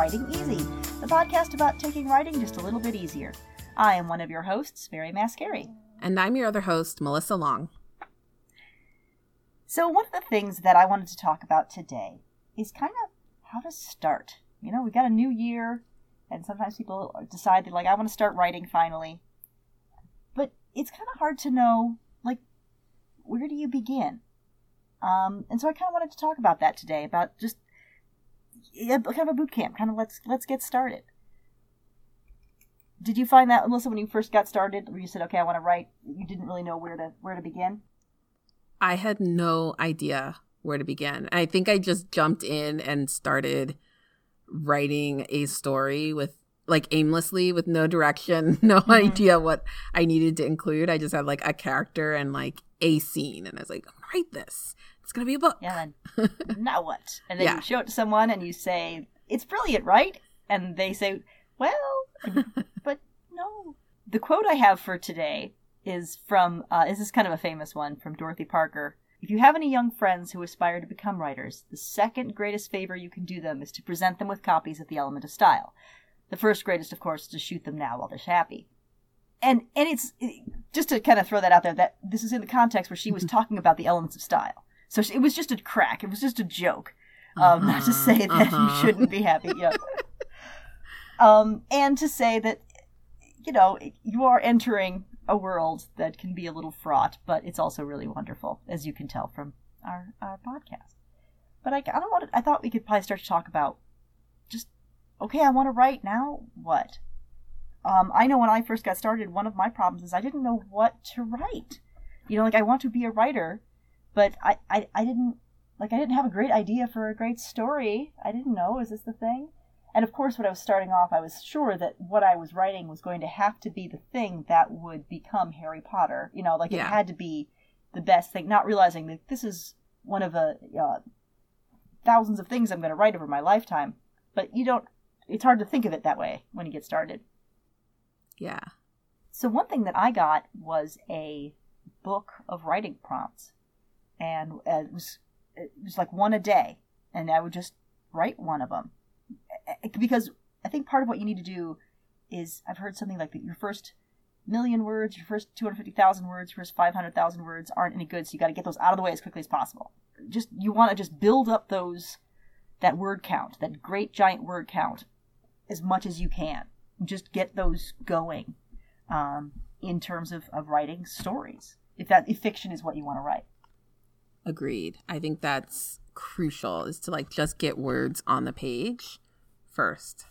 Writing Easy, the podcast about taking writing just a little bit easier. I am one of your hosts, Mary Mascari. And I'm your other host, Melissa Long. So, one of the things that I wanted to talk about today is kind of how to start. You know, we've got a new year, and sometimes people decide they're like, I want to start writing finally. But it's kind of hard to know, like, where do you begin? Um, and so I kind of wanted to talk about that today, about just yeah, kind of a boot camp. Kind of let's let's get started. Did you find that, Melissa, when you first got started, where you said, "Okay, I want to write," you didn't really know where to where to begin? I had no idea where to begin. I think I just jumped in and started writing a story with like aimlessly with no direction, no mm-hmm. idea what I needed to include. I just had like a character and like a scene and I was like, write this. It's gonna be a book. Yeah, then now what? And then yeah. you show it to someone and you say, It's brilliant, right? And they say, Well but no. The quote I have for today is from uh, this is kind of a famous one from Dorothy Parker. If you have any young friends who aspire to become writers, the second greatest favor you can do them is to present them with copies of The Element of Style. The first greatest, of course, is to shoot them now while they're happy. And and it's just to kind of throw that out there that this is in the context where she was talking about the elements of style. So it was just a crack. It was just a joke. Um, uh-huh, not to say that uh-huh. you shouldn't be happy. Yeah. um, and to say that you know you are entering a world that can be a little fraught, but it's also really wonderful, as you can tell from our, our podcast. But I, I don't want to, I thought we could probably start to talk about just, okay, I want to write now, what? Um, I know when I first got started, one of my problems is I didn't know what to write. You know, like I want to be a writer, but I, I, I didn't, like I didn't have a great idea for a great story. I didn't know, is this the thing? And of course, when I was starting off, I was sure that what I was writing was going to have to be the thing that would become Harry Potter. You know, like yeah. it had to be the best thing, not realizing that this is one of a uh, thousands of things I'm going to write over my lifetime. But you don't, it's hard to think of it that way when you get started. Yeah. So, one thing that I got was a book of writing prompts. And it was, it was like one a day. And I would just write one of them because I think part of what you need to do is I've heard something like that your first million words, your first 250,000 words, your first 500,000 words aren't any good, so you got to get those out of the way as quickly as possible. Just you want to just build up those that word count, that great giant word count as much as you can. Just get those going um, in terms of, of writing stories. If that if fiction is what you want to write. Agreed. I think that's crucial is to like just get words on the page first.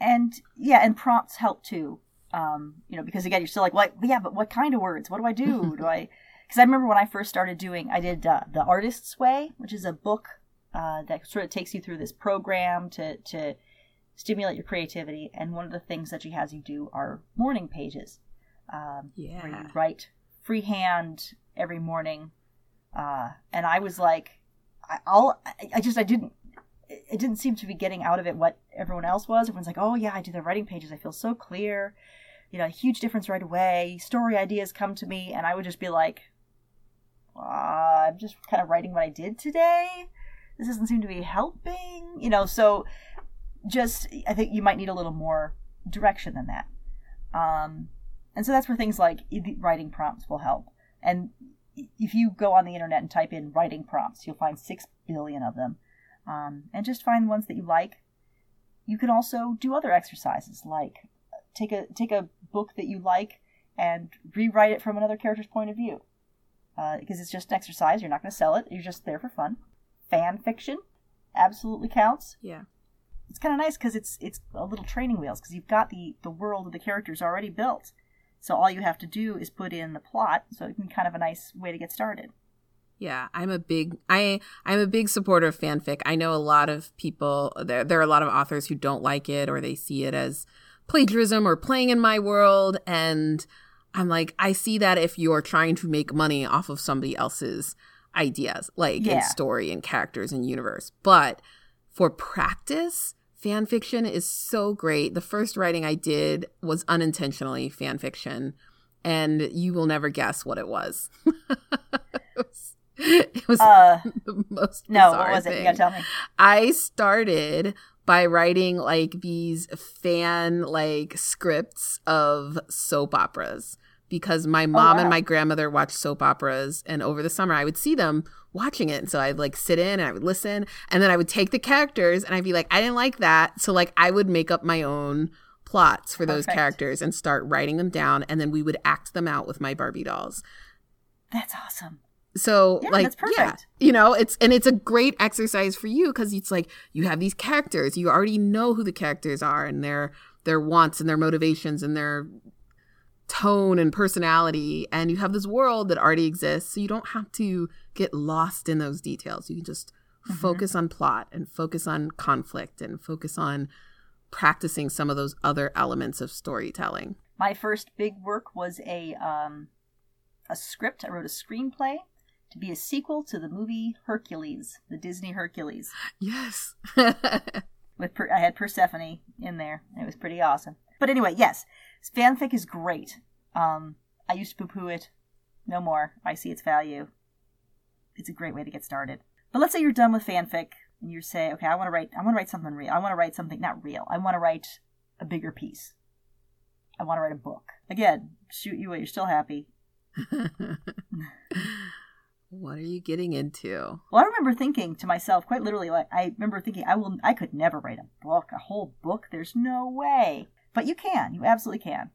And yeah, and prompts help too. Um, you know, because again, you're still like, well, yeah, but what kind of words? What do I do? do I? Because I remember when I first started doing, I did uh, the Artist's Way, which is a book uh, that sort of takes you through this program to to stimulate your creativity. And one of the things that she has you do are morning pages, um, yeah. where you write freehand every morning. Uh, and I was like, I, I'll, I just, I didn't it didn't seem to be getting out of it what everyone else was. Everyone's like, oh yeah, I do the writing pages. I feel so clear. You know, huge difference right away. Story ideas come to me, and I would just be like, uh, I'm just kind of writing what I did today. This doesn't seem to be helping. You know, so just I think you might need a little more direction than that. Um, and so that's where things like writing prompts will help. And if you go on the internet and type in writing prompts, you'll find six billion of them um, and just find ones that you like. You can also do other exercises like take a take a book that you like and rewrite it from another character's point of view. Because uh, it's just an exercise, you're not going to sell it. You're just there for fun. Fan fiction absolutely counts. Yeah, it's kind of nice because it's it's a little training wheels because you've got the the world of the characters already built. So all you have to do is put in the plot. So it's kind of a nice way to get started. Yeah, I'm a big I I'm a big supporter of fanfic. I know a lot of people there there are a lot of authors who don't like it or they see it as plagiarism or playing in my world and I'm like I see that if you're trying to make money off of somebody else's ideas like yeah. story and characters and universe. But for practice, fan fiction is so great. The first writing I did was unintentionally fan fiction and you will never guess what it was. it was it was uh, the most no. What was it? You gotta tell me. I started by writing like these fan like scripts of soap operas because my mom oh, wow. and my grandmother watched soap operas and over the summer I would see them watching it. And so I'd like sit in and I would listen and then I would take the characters and I'd be like, I didn't like that. So like I would make up my own plots for those characters and start writing them down and then we would act them out with my Barbie dolls. That's awesome. So yeah, like yeah, you know, it's and it's a great exercise for you because it's like you have these characters, you already know who the characters are and their their wants and their motivations and their tone and personality and you have this world that already exists so you don't have to get lost in those details. You can just mm-hmm. focus on plot and focus on conflict and focus on practicing some of those other elements of storytelling. My first big work was a um a script. I wrote a screenplay to be a sequel to the movie hercules the disney hercules. Yes. With per- i had persephone in there it was pretty awesome. But anyway yes Fanfic is great. Um, I used to poo poo it. No more. I see its value. It's a great way to get started. But let's say you're done with fanfic and you say, okay, I want to write. I want to write something real. I want to write something not real. I want to write a bigger piece. I want to write a book. Again, shoot you away. You're still happy. what are you getting into? Well, I remember thinking to myself, quite literally, like I remember thinking, I will, I could never write a book, a whole book. There's no way. But you can. You absolutely can.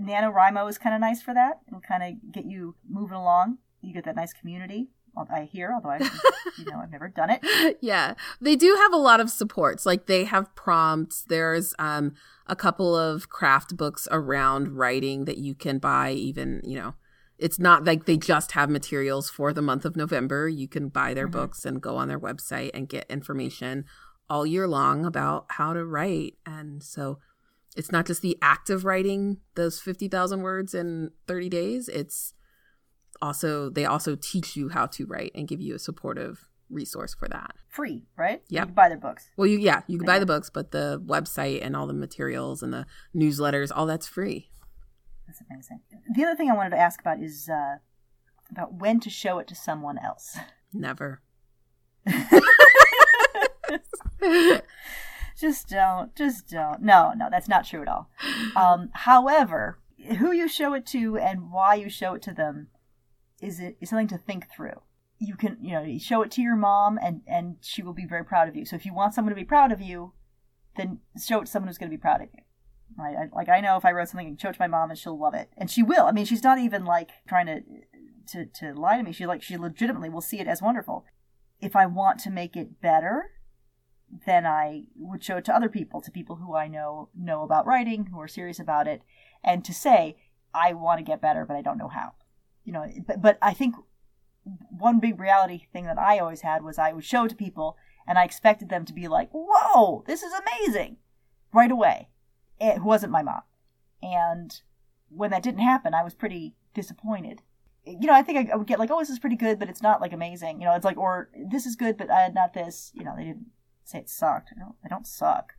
NaNoWriMo is kind of nice for that and kind of get you moving along. You get that nice community. I hear, although I, you know, I've never done it. Yeah, they do have a lot of supports. Like they have prompts. There's um a couple of craft books around writing that you can buy. Even you know, it's not like they just have materials for the month of November. You can buy their mm-hmm. books and go on their website and get information all year long about how to write. And so it's not just the act of writing those 50,000 words in 30 days. It's also, they also teach you how to write and give you a supportive resource for that. Free, right? Yeah. You can buy their books. Well, you, yeah, you can buy the books, but the website and all the materials and the newsletters, all that's free. That's amazing. The other thing I wanted to ask about is uh, about when to show it to someone else. Never. just don't, just don't. No, no, that's not true at all. Um, however, who you show it to and why you show it to them is it is something to think through. You can, you know, you show it to your mom and and she will be very proud of you. So if you want someone to be proud of you, then show it to someone who's going to be proud of you. Right? I, like I know if I wrote something and show it to my mom and she'll love it, and she will. I mean, she's not even like trying to to to lie to me. She like she legitimately will see it as wonderful. If I want to make it better, then I would show it to other people, to people who I know know about writing, who are serious about it, and to say, I want to get better, but I don't know how. You know, but, but I think one big reality thing that I always had was I would show to people and I expected them to be like, whoa, this is amazing right away. It wasn't my mom. And when that didn't happen, I was pretty disappointed. You know, I think I, would get like, oh, this is pretty good, but it's not like amazing. You know, it's like, or this is good, but I had not this. You know, they didn't say it sucked. I don't, I don't suck.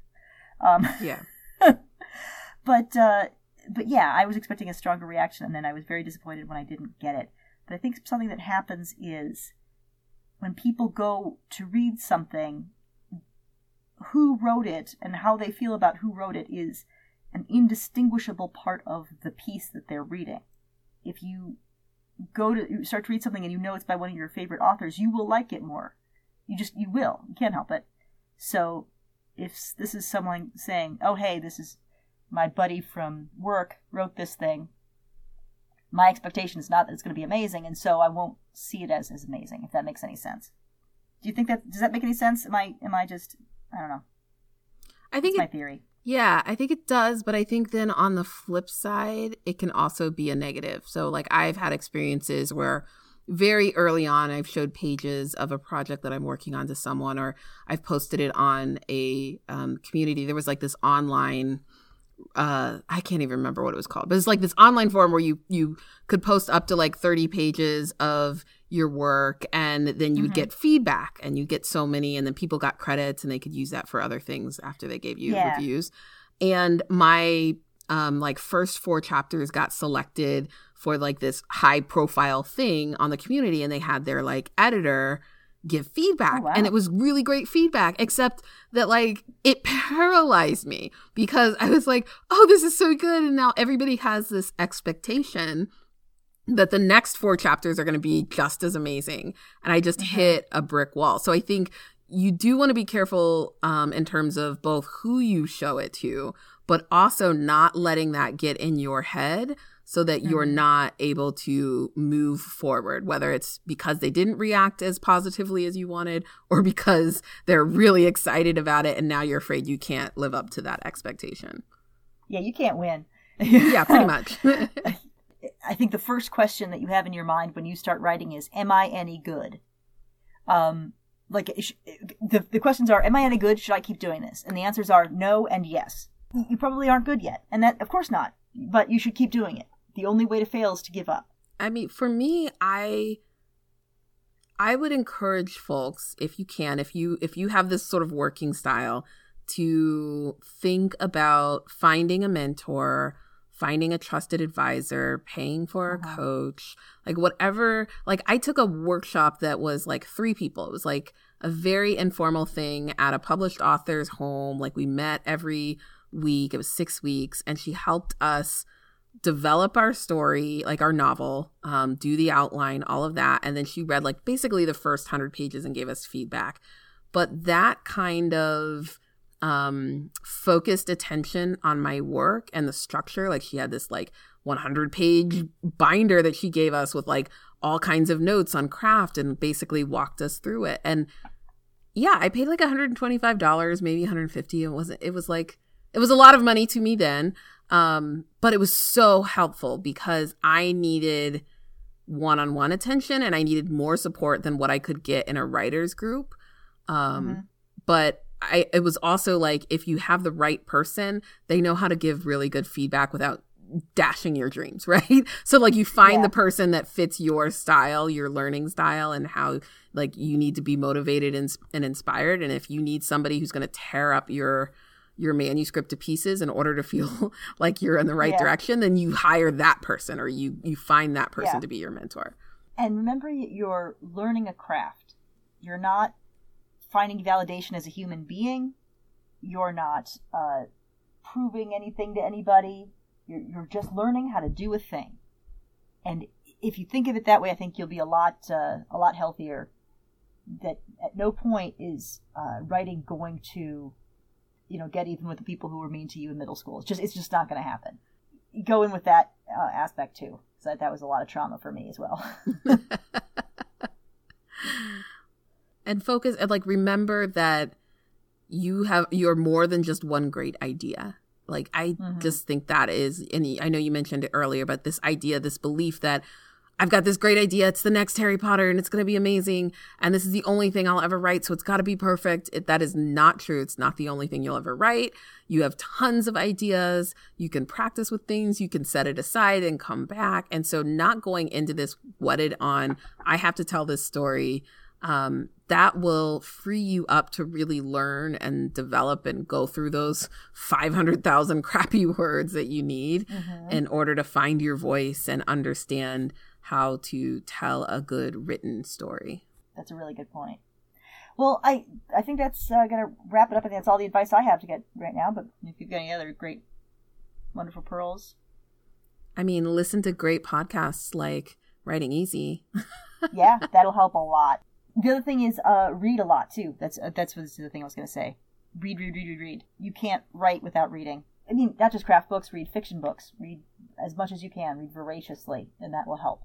Um, yeah. but uh, but yeah, I was expecting a stronger reaction, and then I was very disappointed when I didn't get it. But I think something that happens is when people go to read something, who wrote it and how they feel about who wrote it is an indistinguishable part of the piece that they're reading. If you go to start to read something and you know it's by one of your favorite authors, you will like it more. You just you will. You can't help it. So if this is someone saying, "Oh, hey, this is my buddy from work wrote this thing," my expectation is not that it's going to be amazing, and so I won't see it as as amazing. If that makes any sense. Do you think that does that make any sense? Am I am I just I don't know. I think That's my theory. Yeah, I think it does, but I think then on the flip side, it can also be a negative. So like I've had experiences where very early on i've showed pages of a project that i'm working on to someone or i've posted it on a um, community there was like this online uh i can't even remember what it was called but it's like this online forum where you you could post up to like 30 pages of your work and then you would mm-hmm. get feedback and you get so many and then people got credits and they could use that for other things after they gave you yeah. reviews and my um like first four chapters got selected for like this high profile thing on the community and they had their like editor give feedback. Oh, wow. And it was really great feedback, except that like it paralyzed me because I was like, oh, this is so good. And now everybody has this expectation that the next four chapters are going to be just as amazing. And I just mm-hmm. hit a brick wall. So I think you do want to be careful um, in terms of both who you show it to, but also not letting that get in your head so that mm-hmm. you're not able to move forward, whether it's because they didn't react as positively as you wanted or because they're really excited about it and now you're afraid you can't live up to that expectation. Yeah, you can't win. yeah, pretty much. I think the first question that you have in your mind when you start writing is, Am I any good? Um, like the, the questions are, Am I any good? Should I keep doing this? And the answers are no and yes. You probably aren't good yet. And that, of course not. But you should keep doing it the only way to fail is to give up. I mean, for me, I I would encourage folks if you can, if you if you have this sort of working style to think about finding a mentor, finding a trusted advisor, paying for a uh-huh. coach, like whatever. Like I took a workshop that was like three people. It was like a very informal thing at a published author's home. Like we met every week. It was 6 weeks and she helped us develop our story, like our novel, um, do the outline, all of that. And then she read like basically the first 100 pages and gave us feedback. But that kind of um, focused attention on my work and the structure, like she had this like 100 page binder that she gave us with like all kinds of notes on craft and basically walked us through it. And yeah, I paid like $125, maybe 150. It wasn't, it was like, it was a lot of money to me then. Um, but it was so helpful because I needed one on one attention and I needed more support than what I could get in a writer's group. Um, mm-hmm. But I, it was also like if you have the right person, they know how to give really good feedback without dashing your dreams, right? So like you find yeah. the person that fits your style, your learning style and how like you need to be motivated and, and inspired and if you need somebody who's going to tear up your your manuscript to pieces in order to feel like you're in the right yeah. direction, then you hire that person or you you find that person yeah. to be your mentor. And remember, you're learning a craft. You're not finding validation as a human being. You're not uh, proving anything to anybody. You're, you're just learning how to do a thing. And if you think of it that way, I think you'll be a lot uh, a lot healthier. That at no point is uh, writing going to you know get even with the people who were mean to you in middle school. It's just it's just not going to happen. Go in with that uh, aspect too. So that, that was a lot of trauma for me as well. and focus and like remember that you have you're more than just one great idea. Like I mm-hmm. just think that is and I know you mentioned it earlier but this idea this belief that I've got this great idea. It's the next Harry Potter and it's going to be amazing. And this is the only thing I'll ever write. So it's got to be perfect. It, that is not true. It's not the only thing you'll ever write. You have tons of ideas. You can practice with things. You can set it aside and come back. And so, not going into this wedded on, I have to tell this story. Um, that will free you up to really learn and develop and go through those 500,000 crappy words that you need mm-hmm. in order to find your voice and understand how to tell a good written story. That's a really good point. Well, I I think that's uh, going to wrap it up. I think that's all the advice I have to get right now. But if you've got any other great, wonderful pearls, I mean, listen to great podcasts like Writing Easy. yeah, that'll help a lot. The other thing is uh, read a lot too. That's uh, that's the thing I was going to say. Read, read, read, read, read. You can't write without reading. I mean, not just craft books. Read fiction books. Read as much as you can. Read voraciously, and that will help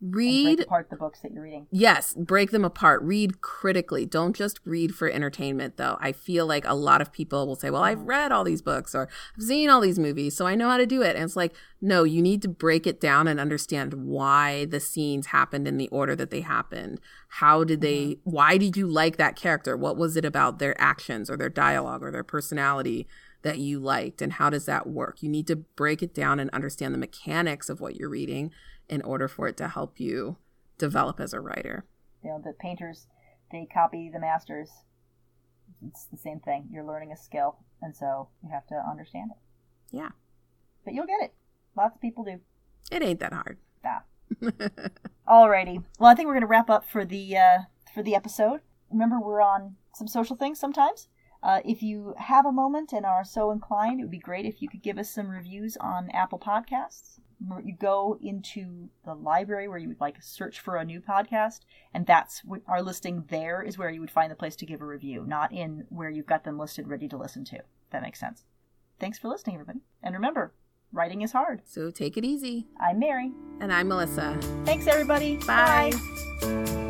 read apart the books that you're reading. Yes break them apart. Read critically. Don't just read for entertainment though. I feel like a lot of people will say well i've mm-hmm. read all these books or i've seen all these movies so i know how to do it. And it's like no you need to break it down and understand why the scenes happened in the order that they happened. How did they mm-hmm. why did you like that character? What was it about their actions or their dialogue or their personality that you liked? And how does that work? You need to break it down and understand the mechanics of what you're reading in order for it to help you develop as a writer. You know, the painters, they copy the masters. It's the same thing. You're learning a skill, and so you have to understand it. Yeah. But you'll get it. Lots of people do. It ain't that hard. Yeah. Alrighty. Well, I think we're going to wrap up for the uh, for the episode. Remember, we're on some social things sometimes. Uh, if you have a moment and are so inclined, it would be great if you could give us some reviews on Apple Podcasts. You go into the library where you would like search for a new podcast, and that's our listing there is where you would find the place to give a review, not in where you've got them listed ready to listen to. that makes sense. Thanks for listening, everybody. And remember, writing is hard. So take it easy. I'm Mary. And I'm Melissa. Thanks, everybody. Bye. Bye.